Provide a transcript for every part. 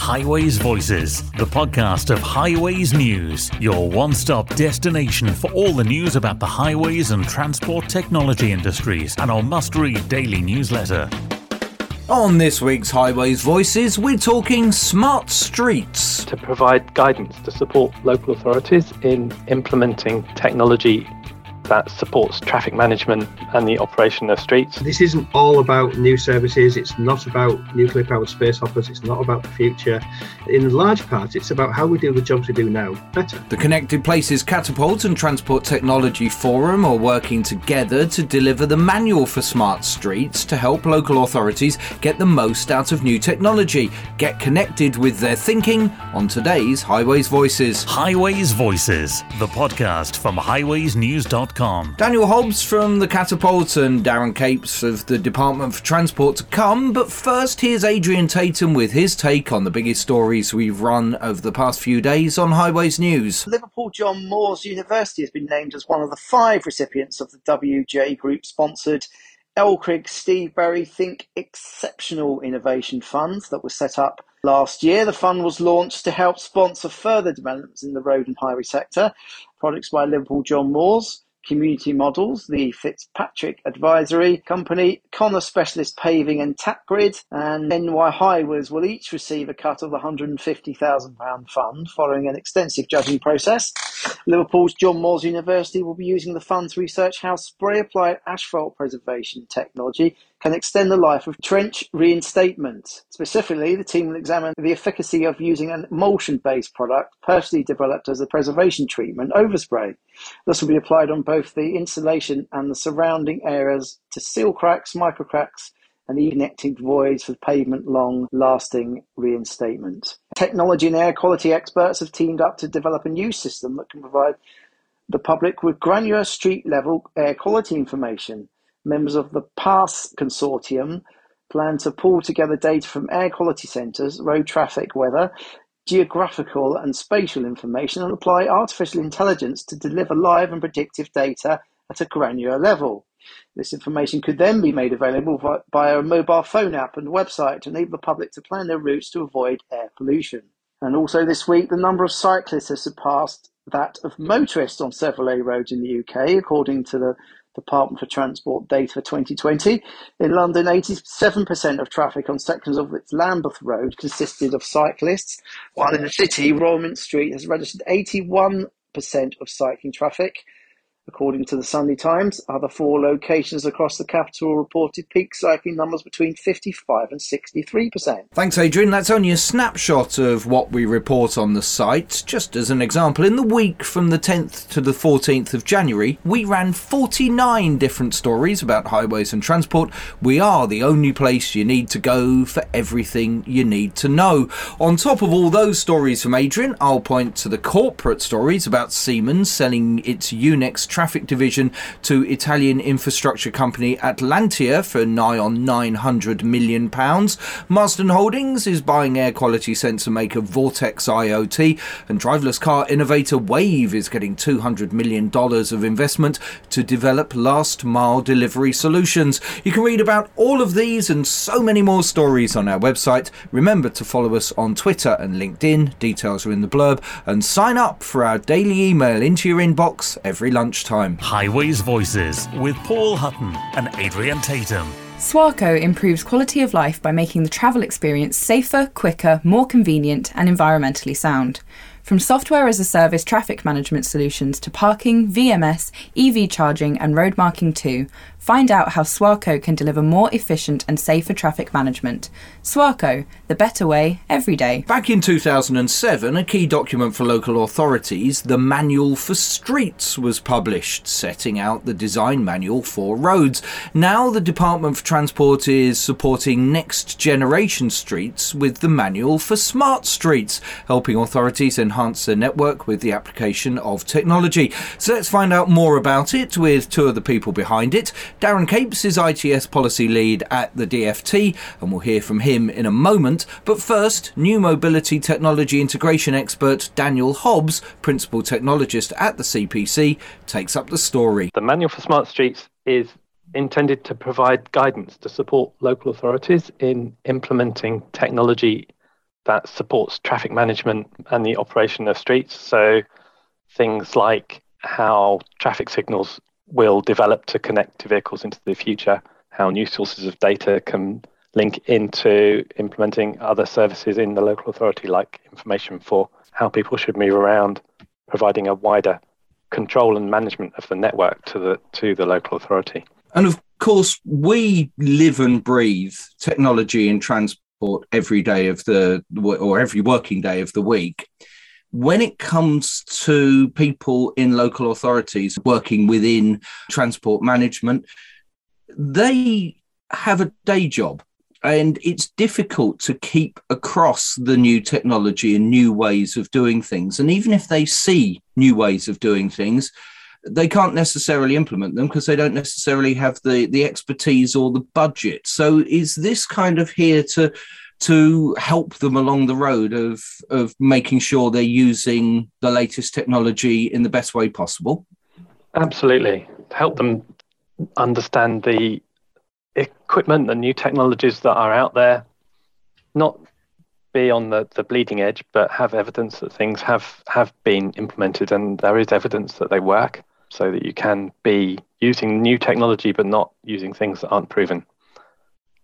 Highways Voices, the podcast of Highways News, your one stop destination for all the news about the highways and transport technology industries, and our must read daily newsletter. On this week's Highways Voices, we're talking smart streets. To provide guidance to support local authorities in implementing technology that supports traffic management and the operation of streets. This isn't all about new services, it's not about nuclear powered space hoppers, it's not about the future. In large part, it's about how we do the jobs we do now better. The Connected Places Catapult and Transport Technology Forum are working together to deliver the manual for smart streets to help local authorities get the most out of new technology. Get connected with their thinking on today's Highways Voices. Highways Voices, the podcast from highwaysnews.com. Daniel Hobbs from the Catapult and Darren Capes of the Department for Transport to come, but first here's Adrian Tatum with his take on the biggest stories we've run over the past few days on Highways News. Liverpool John Moores University has been named as one of the five recipients of the WJ Group sponsored Elcrig Steve Berry Think Exceptional Innovation Fund that was set up last year. The fund was launched to help sponsor further developments in the road and highway sector. products by Liverpool John Moores Community Models, the Fitzpatrick Advisory Company, Connor Specialist Paving and Tapgrid, and NY Highways will each receive a cut of the £150,000 fund following an extensive judging process. Liverpool's John Moores University will be using the fund to research how spray applied asphalt preservation technology can extend the life of trench reinstatement. Specifically, the team will examine the efficacy of using an emulsion based product personally developed as a preservation treatment overspray. This will be applied on both the insulation and the surrounding areas to seal cracks, microcracks, and even connecting voids for pavement long lasting reinstatement. Technology and air quality experts have teamed up to develop a new system that can provide the public with granular street level air quality information. Members of the PASS consortium plan to pull together data from air quality centres, road traffic weather, geographical and spatial information, and apply artificial intelligence to deliver live and predictive data at a granular level. This information could then be made available via a mobile phone app and website to enable the public to plan their routes to avoid air pollution. And also this week, the number of cyclists has surpassed that of motorists on several A roads in the UK, according to the Department for Transport data for 2020. In London, 87% of traffic on sections of its Lambeth Road consisted of cyclists, while in the city, Royal Mint Street has registered 81% of cycling traffic According to the Sunday Times, other four locations across the capital reported peak cycling numbers between 55 and 63%. Thanks, Adrian. That's only a snapshot of what we report on the site. Just as an example, in the week from the 10th to the 14th of January, we ran 49 different stories about highways and transport. We are the only place you need to go for everything you need to know. On top of all those stories from Adrian, I'll point to the corporate stories about Siemens selling its Yunex traffic division to Italian infrastructure company Atlantia for nigh on £900 million. Marston Holdings is buying air quality sensor maker Vortex IoT, and driverless car innovator Wayve is getting $200 million of investment to develop last mile delivery solutions. You can read about all of these and so many more stories on our website. Remember to follow us on Twitter and LinkedIn, details are in the blurb, and sign up for our daily email into your inbox every lunchtime time. Highways Voices with Paul Hutton and Adrian Tatum. Swarco improves quality of life by making the travel experience safer, quicker, more convenient, and environmentally sound. From software as a service traffic management solutions to parking, VMS, EV charging, and road marking too, find out how Swarco can deliver more efficient and safer traffic management. Swarco, the better way every day. Back in 2007, a key document for local authorities, the Manual for Streets, was published, setting out the design manual for roads. Now, the Department for Transport is supporting next generation streets with the Manual for Smart Streets, helping authorities enhance their network with the application of technology. So let's find out more about it with two of the people behind it. Darren Capes is ITS policy lead at the DFT, and we'll hear from him in a moment. But first, new mobility technology integration expert Daniel Hobbs, principal technologist at the CPC, takes up the story. The Manual for Smart Streets is intended to provide guidance to support local authorities in implementing technology that supports traffic management and the operation of streets. So things like how traffic signals will develop to connect to vehicles into the future, how new sources of data can link into implementing other services in the local authority, like information for how people should move around, providing a wider control and management of the network to the to the local authority. And of course, we live and breathe technology and transport every day of the or every working day of the week. When it comes to people in local authorities working within transport management, they have a day job and it's difficult to keep across the new technology and new ways of doing things. And even if they see new ways of doing things, they can't necessarily implement them because they don't necessarily have the, the expertise or the budget. So is this kind of here to to help them along the road of of making sure they're using the latest technology in the best way possible? Absolutely. Help them understand the equipment the new technologies that are out there, not be on the, the bleeding edge, but have evidence that things have, have been implemented and there is evidence that they work so that you can be using new technology but not using things that aren't proven.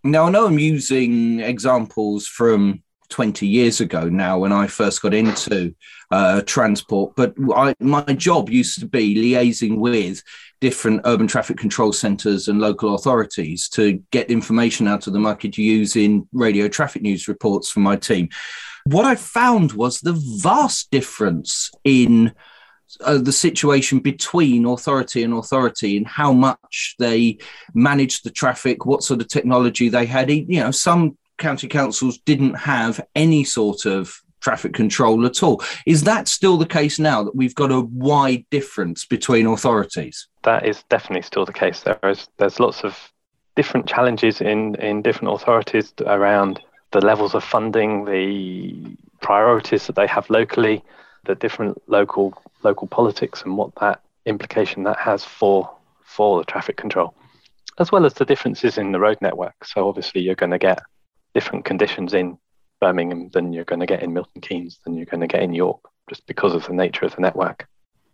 Now, I know I'm using examples from 20 years ago now when I first got into uh, transport, but I, my job used to be liaising with different urban traffic control centres and local authorities to get information out of them I could use in radio traffic news reports for my team. What I found was the vast difference in uh, the situation between authority and authority and how much they managed the traffic, what sort of technology they had. You know, some county councils didn't have any sort of traffic control at all. Is that still the case now that we've got a wide difference between authorities? That is definitely still the case. There is there's lots of different challenges in in different authorities around the levels of funding, the priorities that they have locally, the different local local politics and what that implication that has for for the traffic control, as well as the differences in the road network. So obviously you're going to get different conditions in Birmingham than you're going to get in Milton Keynes than you're going to get in York, just because of the nature of the network.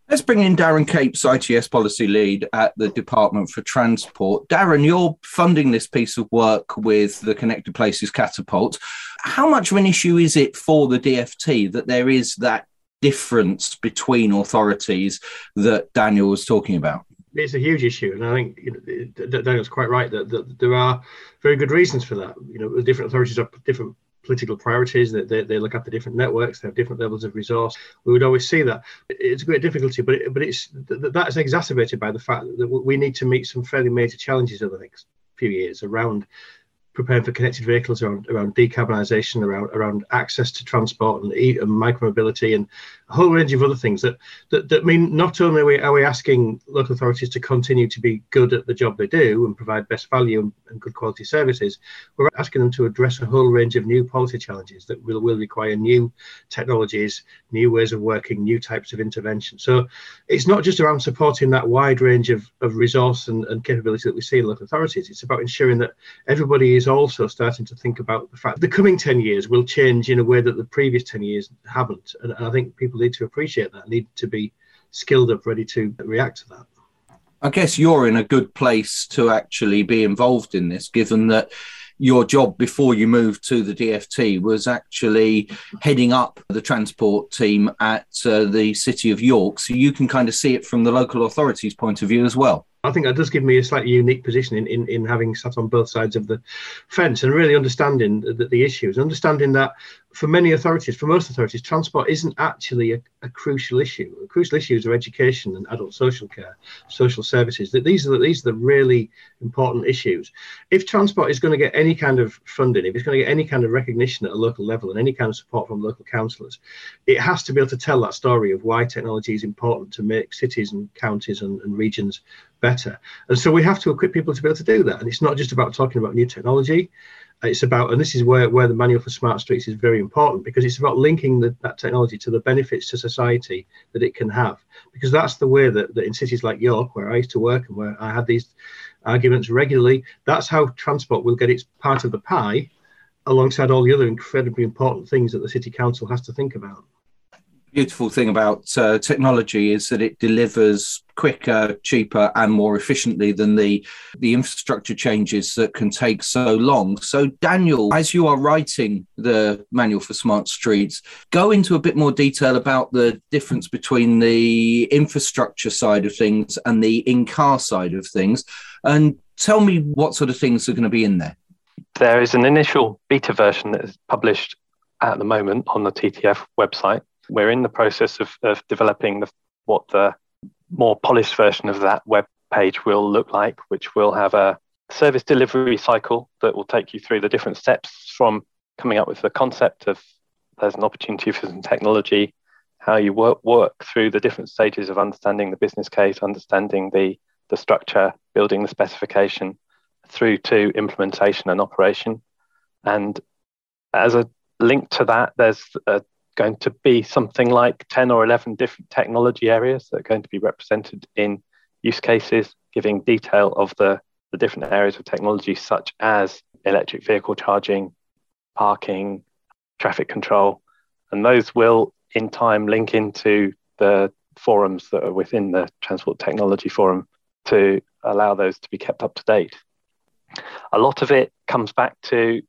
Let's bring in Darren Capes, ITS policy lead at the Department for Transport. Darren, you're funding this piece of work with the Connected Places Catapult. How much of an issue is it for the DFT that there is that difference between authorities that Daniel was talking about? It's a huge issue, and I think Daniel's quite right that, that, there are very good reasons for that. You know, different authorities have different political priorities, that they, they look after different networks, they have different levels of resource. We would always see that. It's a great difficulty, but it, but it's that's exacerbated by the fact that we need to meet some fairly major challenges over the next few years around preparing for connected vehicles around around decarbonisation, around around access to transport and, e- and micromobility, and a whole range of other things that that, that mean not only are we, asking local authorities to continue to be good at the job they do and provide best value and, and good quality services, we're asking them to address a whole range of new policy challenges that will, will require new technologies, new ways of working, new types of intervention. So it's not just around supporting that wide range of, of resource and, and capability that we see in local authorities. It's about ensuring that everybody is is also starting to think about the fact the coming 10 years will change in a way that the previous 10 years haven't. And I think people need to appreciate that, need to be skilled up, ready to react to that. I guess you're in a good place to actually be involved in this, given that your job before you moved to the DFT was actually heading up the transport team at uh, the City of York. So you can kind of see it from the local authorities' point of view as well. I think that does give me a slightly unique position in, in, in having sat on both sides of the fence and really understanding the, the issues, understanding that for many authorities, for most authorities, transport isn't actually a, a, crucial issue. The crucial issues are education and adult social care, social services. That these are the, these are the really important issues. If transport is going to get any kind of funding, if it's going to get any kind of recognition at a local level and any kind of support from local councillors, it has to be able to tell that story of why technology is important to make cities and counties and, and regions better. And so we have to equip people to be able to do that. And it's not just about talking about new technology it's about, and this is where, where the manual for smart streets is very important because it's about linking the, that technology to the benefits to society that it can have. Because that's the way that, that in cities like York, where I used to work and where I had these arguments regularly, that's how transport will get its part of the pie alongside all the other incredibly important things that the city council has to think about beautiful thing about uh, technology is that it delivers quicker, cheaper, and more efficiently than the the infrastructure changes that can take so long. So, Daniel, as you are writing the manual for smart streets, go into a bit more detail about the difference between the infrastructure side of things and the in-car side of things, and tell me what sort of things are going to be in there. There is an initial beta version that is published at the moment on the TTF website we're in the process of, of developing the, what the more polished version of that web page will look like, which will have a service delivery cycle that will take you through the different steps from coming up with the concept of there's an opportunity for some technology, how you work, work through the different stages of understanding the business case, understanding the, the structure, building the specification, through to implementation and operation. And as a link to that, there's a going to be something like 10 or 11 different technology areas that are going to be represented in use cases, giving detail of the, the different areas of technology, such as electric vehicle charging, parking, traffic control. And those will, in time, link into the forums that are within the Transport Technology Forum to allow those to be kept up to date. A lot of it comes back to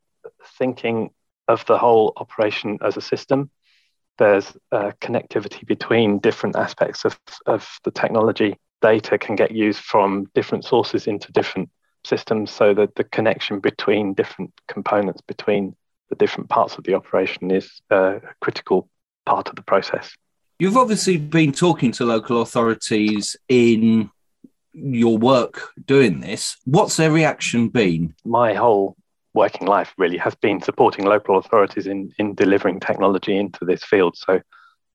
thinking of the whole operation as a system there's connectivity between different aspects of, of the technology. Data can get used from different sources into different systems so that the connection between different components, between the different parts of the operation is a critical part of the process. You've obviously been talking to local authorities in your work doing this. What's their reaction been? My whole working life really has been supporting local authorities in, in delivering technology into this field. So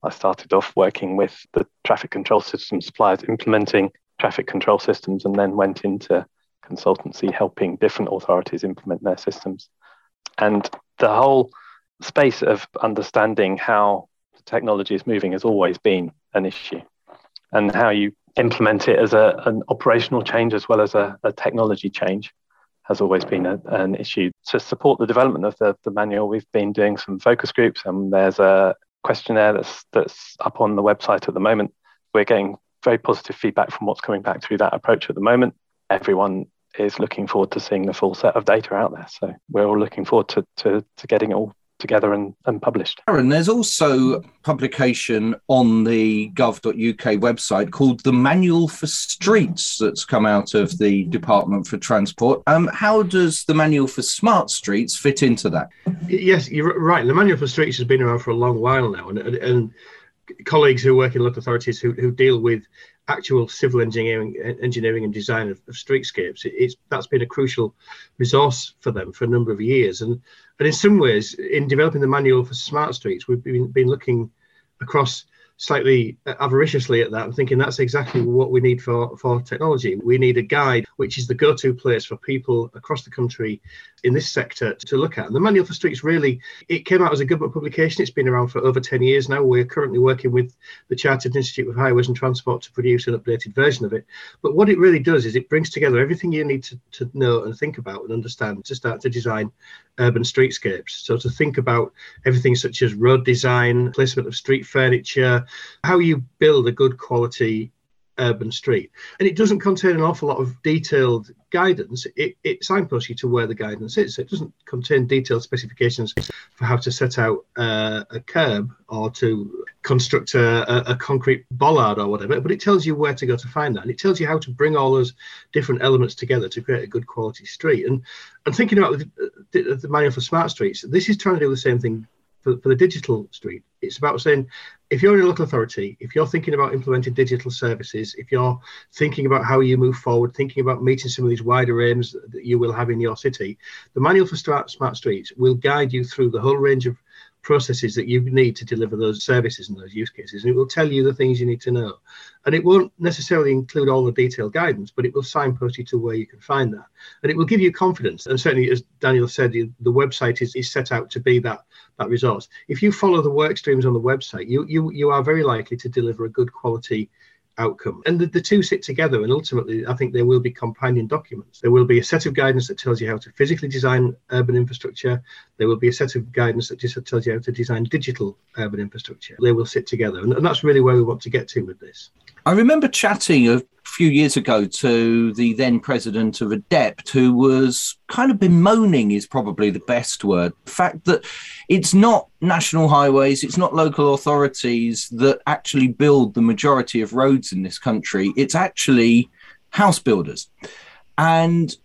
I started off working with the traffic control system suppliers, implementing traffic control systems, and then went into consultancy helping different authorities implement their systems. And the whole space of understanding how technology is moving has always been an issue, and how you implement it as a, an operational change as well as a, a technology change has always been a, an issue. To support the development of the, the manual, we've been doing some focus groups, and there's a questionnaire that's that's up on the website at the moment. We're getting very positive feedback from what's coming back through that approach at the moment. Everyone is looking forward to seeing the full set of data out there. So we're all looking forward to, to, to getting it all together and, and published. Darren, there's also publication on the gov.uk website called the Manual for Streets that's come out of the Department for Transport. Um, how does the Manual for Smart Streets fit into that? Yes, you're right. The Manual for Streets has been around for a long while now, and, and colleagues who work in local authorities who, who deal with actual civil engineering engineering and design of, of streetscapes it, it's that's been a crucial resource for them for a number of years and and in some ways in developing the manual for smart streets we've been, been looking across slightly uh, avariciously at that and thinking that's exactly what we need for, for technology. We need a guide, which is the go to place for people across the country in this sector to look at. And the Manual for Streets really, it came out as a government publication. It's been around for over 10 years now. We're currently working with the Chartered Institute of Highways and Transport to produce an updated version of it. But what it really does is it brings together everything you need to, to know and think about and understand to start to design urban streetscapes. So to think about everything such as road design, placement of street furniture, how you build a good quality urban street. And it doesn't contain an awful lot of detailed guidance. It, it signposts you to where the guidance is. It doesn't contain detailed specifications for how to set out uh, a curb or to construct a, a, concrete bollard or whatever, but it tells you where to go to find that. And it tells you how to bring all those different elements together to create a good quality street. And, and thinking about the, the manual for smart streets, this is trying to do the same thing for, for the digital street. It's about saying if you're in a local authority, if you're thinking about implementing digital services, if you're thinking about how you move forward, thinking about meeting some of these wider aims that you will have in your city, the manual for smart streets will guide you through the whole range of processes that you need to deliver those services and those use cases. And it will tell you the things you need to know. And it won't necessarily include all the detailed guidance, but it will signpost you to where you can find that. And it will give you confidence. And certainly, as Daniel said, the, website is, is set out to be that, that resource. If you follow the work streams on the website, you, you, you are very likely to deliver a good quality outcome. And the, the two sit together, and ultimately, I think there will be companion documents. There will be a set of guidance that tells you how to physically design urban infrastructure. There will be a set of guidance that just tells you how to design digital urban infrastructure. They will sit together, and, and that's really where we want to get to with this. I remember chatting a few years ago to the then president of Adept, who was kind of bemoaning, is probably the best word, the fact that it's not national highways, it's not local authorities that actually build the majority of roads in this country, it's actually house builders. And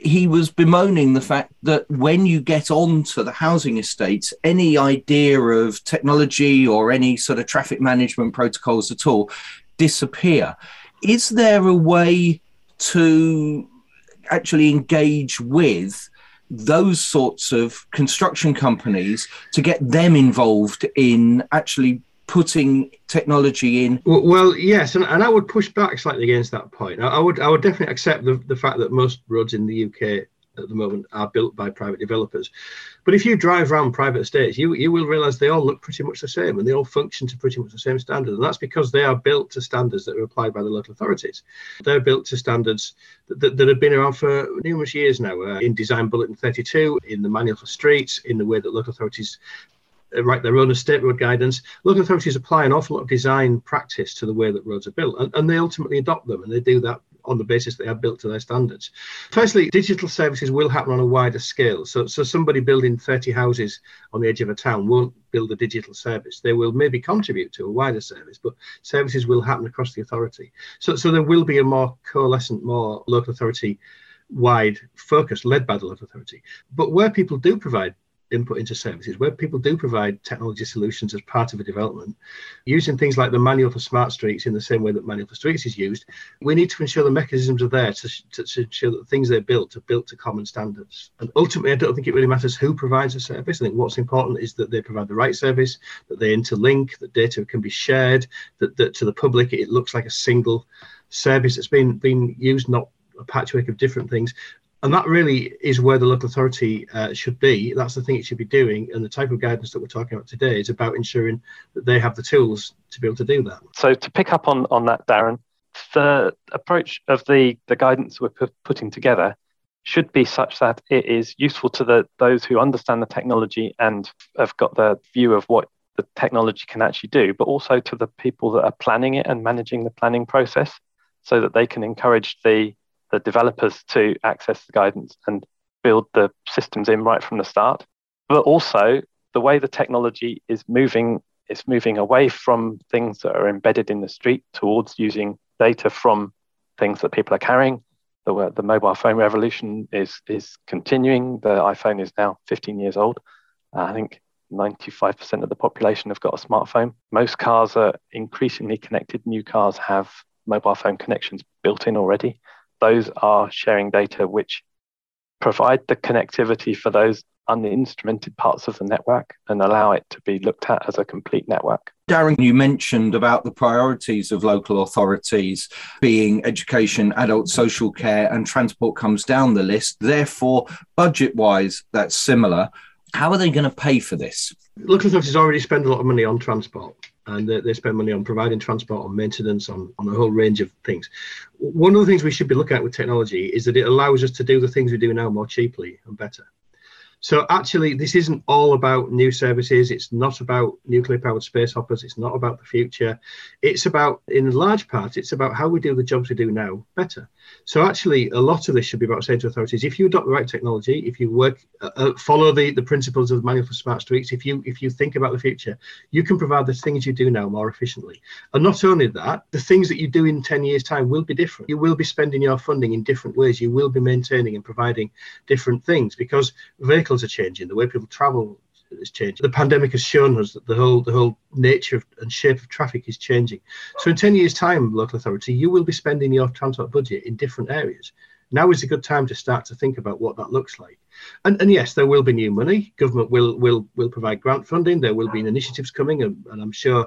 he was bemoaning the fact that when you get onto the housing estates, any idea of technology or any sort of traffic management protocols at all disappear. Is there a way to actually engage with those sorts of construction companies to get them involved in actually putting technology in? Well, yes, and, and I would push back slightly against that point. I, would I would definitely accept the, the fact that most roads in the UK at the moment are built by private developers. But if you drive around private estates, you, you will realize they all look pretty much the same and they all function to pretty much the same standard. And that's because they are built to standards that are applied by the local authorities. They're built to standards that, that, that have been around for numerous years now uh, in Design Bulletin 32, in the Manual for Streets, in the way that local authorities uh, write their own estate road guidance. Local authorities apply an awful lot of design practice to the way that roads are built, and, and they ultimately adopt them, and they do that on the basis they are built to their standards. Firstly, digital services will happen on a wider scale. So, so somebody building 30 houses on the edge of a town won't build a digital service. They will maybe contribute to a wider service, but services will happen across the authority. So, so there will be a more coalescent, more local authority wide focus led by the local authority. But where people do provide input into services. Where people do provide technology solutions as part of a development using things like the manual for smart streets in the same way that manual for streets is used we need to ensure the mechanisms are there to, to, to ensure that the things they're built are built to common standards. And ultimately i don't think it really matters who provides a service. I think what's important is that they provide the right service that they interlink that data can be shared that, that to the public it looks like a single service that's been been used not a patchwork of different things and that really is where the local authority uh, should be. That's the thing it should be doing. And the type of guidance that we're talking about today is about ensuring that they have the tools to be able to do that. So, to pick up on, on that, Darren, the approach of the, the guidance we're putting together should be such that it is useful to the, those who understand the technology and have got the view of what the technology can actually do, but also to the people that are planning it and managing the planning process so that they can encourage the the developers to access the guidance and build the systems in right from the start. But also the way the technology is moving, it's moving away from things that are embedded in the street towards using data from things that people are carrying. The, the mobile phone revolution is is continuing. The iPhone is now 15 years old. Uh, I think 95% of the population have got a smartphone. Most cars are increasingly connected. New cars have mobile phone connections built in already those are sharing data which provide the connectivity for those uninstrumented parts of the network and allow it to be looked at as a complete network. Darren, you mentioned about the priorities of local authorities being education, adult social care, and transport comes down the list. Therefore, budget wise, that's similar. How are they going to pay for this? Local authorities already spend a lot of money on transport and they, they spend money on providing transport, on maintenance, on, on a whole range of things. One of the things we should be looking at with technology is that it allows us to do the things we do now more cheaply and better. So actually, this isn't all about new services. It's not about nuclear powered space hoppers. It's not about the future. It's about, in large part, it's about how we do the jobs we do now better. So actually, a lot of this should be about saying to authorities, if you adopt the right technology, if you work, uh, uh, follow the, the principles of the Manual for Smart Streets, if you if you think about the future, you can provide the things you do now more efficiently. And not only that, the things that you do in 10 years' time will be different. You will be spending your funding in different ways. You will be maintaining and providing different things because vehicles are changing, the way people travel is changing. The pandemic has shown us that the whole the whole nature of, and shape of traffic is changing. So in 10 years' time, local authority, you will be spending your transport budget in different areas. Now is a good time to start to think about what that looks like. And, and yes, there will be new money. Government will will will provide grant funding. There will be initiatives coming, and, and I'm sure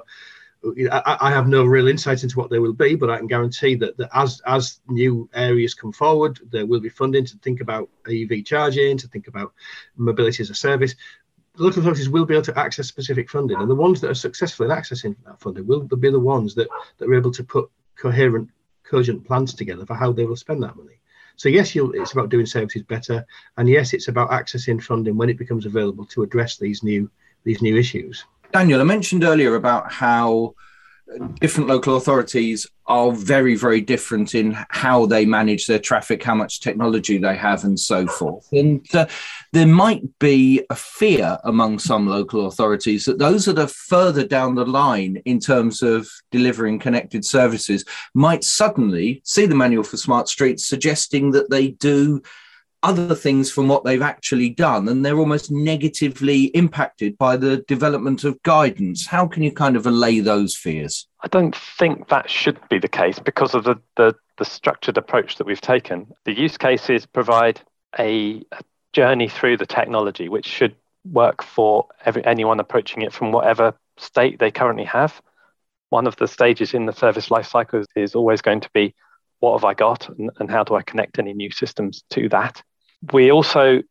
I, I, have no real insight into what they will be, but I can guarantee that, that as as new areas come forward, there will be funding to think about EV charging, to think about mobility as a service. Local authorities will be able to access specific funding, and the ones that are successful in accessing that funding will be the ones that, that are able to put coherent, cogent plans together for how they will spend that money. So yes, it's about doing services better, and yes, it's about accessing funding when it becomes available to address these new these new issues. Daniel, I mentioned earlier about how different local authorities are very, very different in how they manage their traffic, how much technology they have, and so forth. And uh, there might be a fear among some local authorities that those that are further down the line in terms of delivering connected services might suddenly see the manual for smart streets suggesting that they do other things from what they've actually done and they're almost negatively impacted by the development of guidance. How can you kind of allay those fears? I don't think that should be the case because of the the, the structured approach that we've taken. The use cases provide a, a journey through the technology which should work for every, anyone approaching it from whatever state they currently have. One of the stages in the service life lifecycle is always going to be what have I got and, and, how do I connect any new systems to that? We also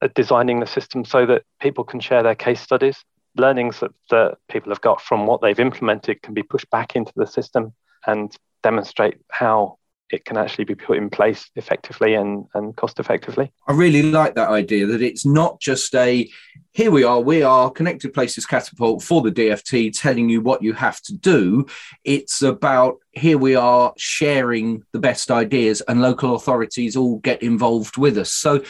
are designing the system so that people can share their case studies. Learnings that, that people have got from what they've implemented can be pushed back into the system and demonstrate how it can actually be put in place effectively and, and cost effectively. I really like that idea that it's not just a here we are, we are Connected Places Catapult for the DFT telling you what you have to do. It's about here we are sharing the best ideas and local authorities all get involved with us. So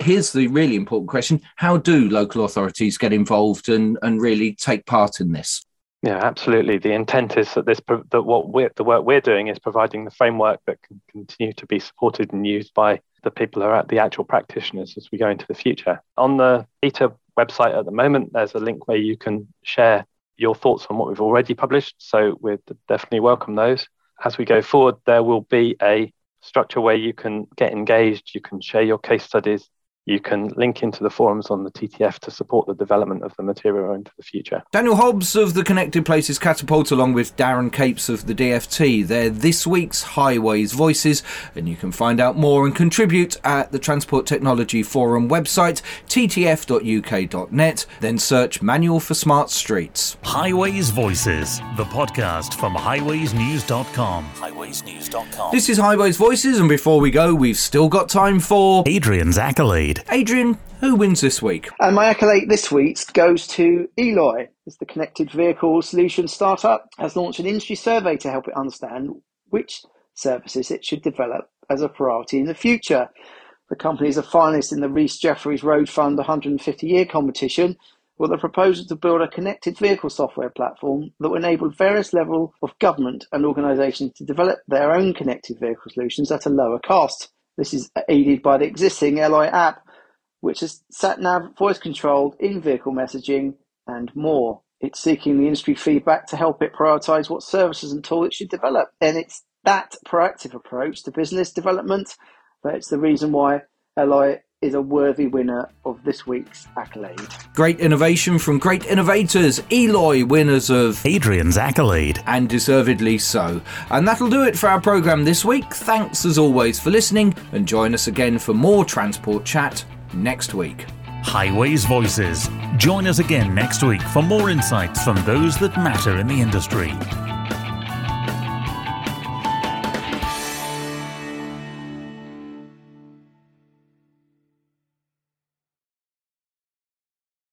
here's the really important question how do local authorities get involved and, and really take part in this yeah, absolutely. The intent is that this that what we're, the work we're doing is providing the framework that can continue to be supported and used by the people who are at the actual practitioners as we go into the future. On the beta website at the moment, there's a link where you can share your thoughts on what we've already published. So we'd definitely welcome those. As we go forward, there will be a structure where you can get engaged, you can share your case studies, you can link into the forums on the TTF to support the development of the material into the future. Daniel Hobbs of the Connected Places Catapult, along with Darren Capes of the DFT. They're this week's Highways Voices, and you can find out more and contribute at the Transport Technology Forum website, ttf.uk.net, then search Manual for Smart Streets. Highways Voices, the podcast from highwaysnews.com. Highwaysnews.com. This is Highways Voices, and before we go, we've still got time for Adrian's accolade. Adrian, who wins this week? And my accolade this week goes to Eloy, as the connected vehicle solution startup has launched an industry survey to help it understand which services it should develop as a priority in the future. The company is a finalist in the Rees Jeffreys Road Fund 150 year competition with a proposal to build a connected vehicle software platform that will enable various levels of government and organisations to develop their own connected vehicle solutions at a lower cost. This is aided by the existing Eloy app which is sat nav, voice controlled, in vehicle messaging, and more. It's seeking the industry feedback to help it prioritize what services and tools it should develop. And it's that proactive approach to business development that's the reason why Eloy is a worthy winner of this week's accolade. Great innovation from great innovators. Eloy, winners of Adrian's accolade. And deservedly so. And that'll do it for our programme this week. Thanks as always for listening and join us again for more transport chat next week. Highways Voices. Join us again next week for more insights from those that matter in the industry.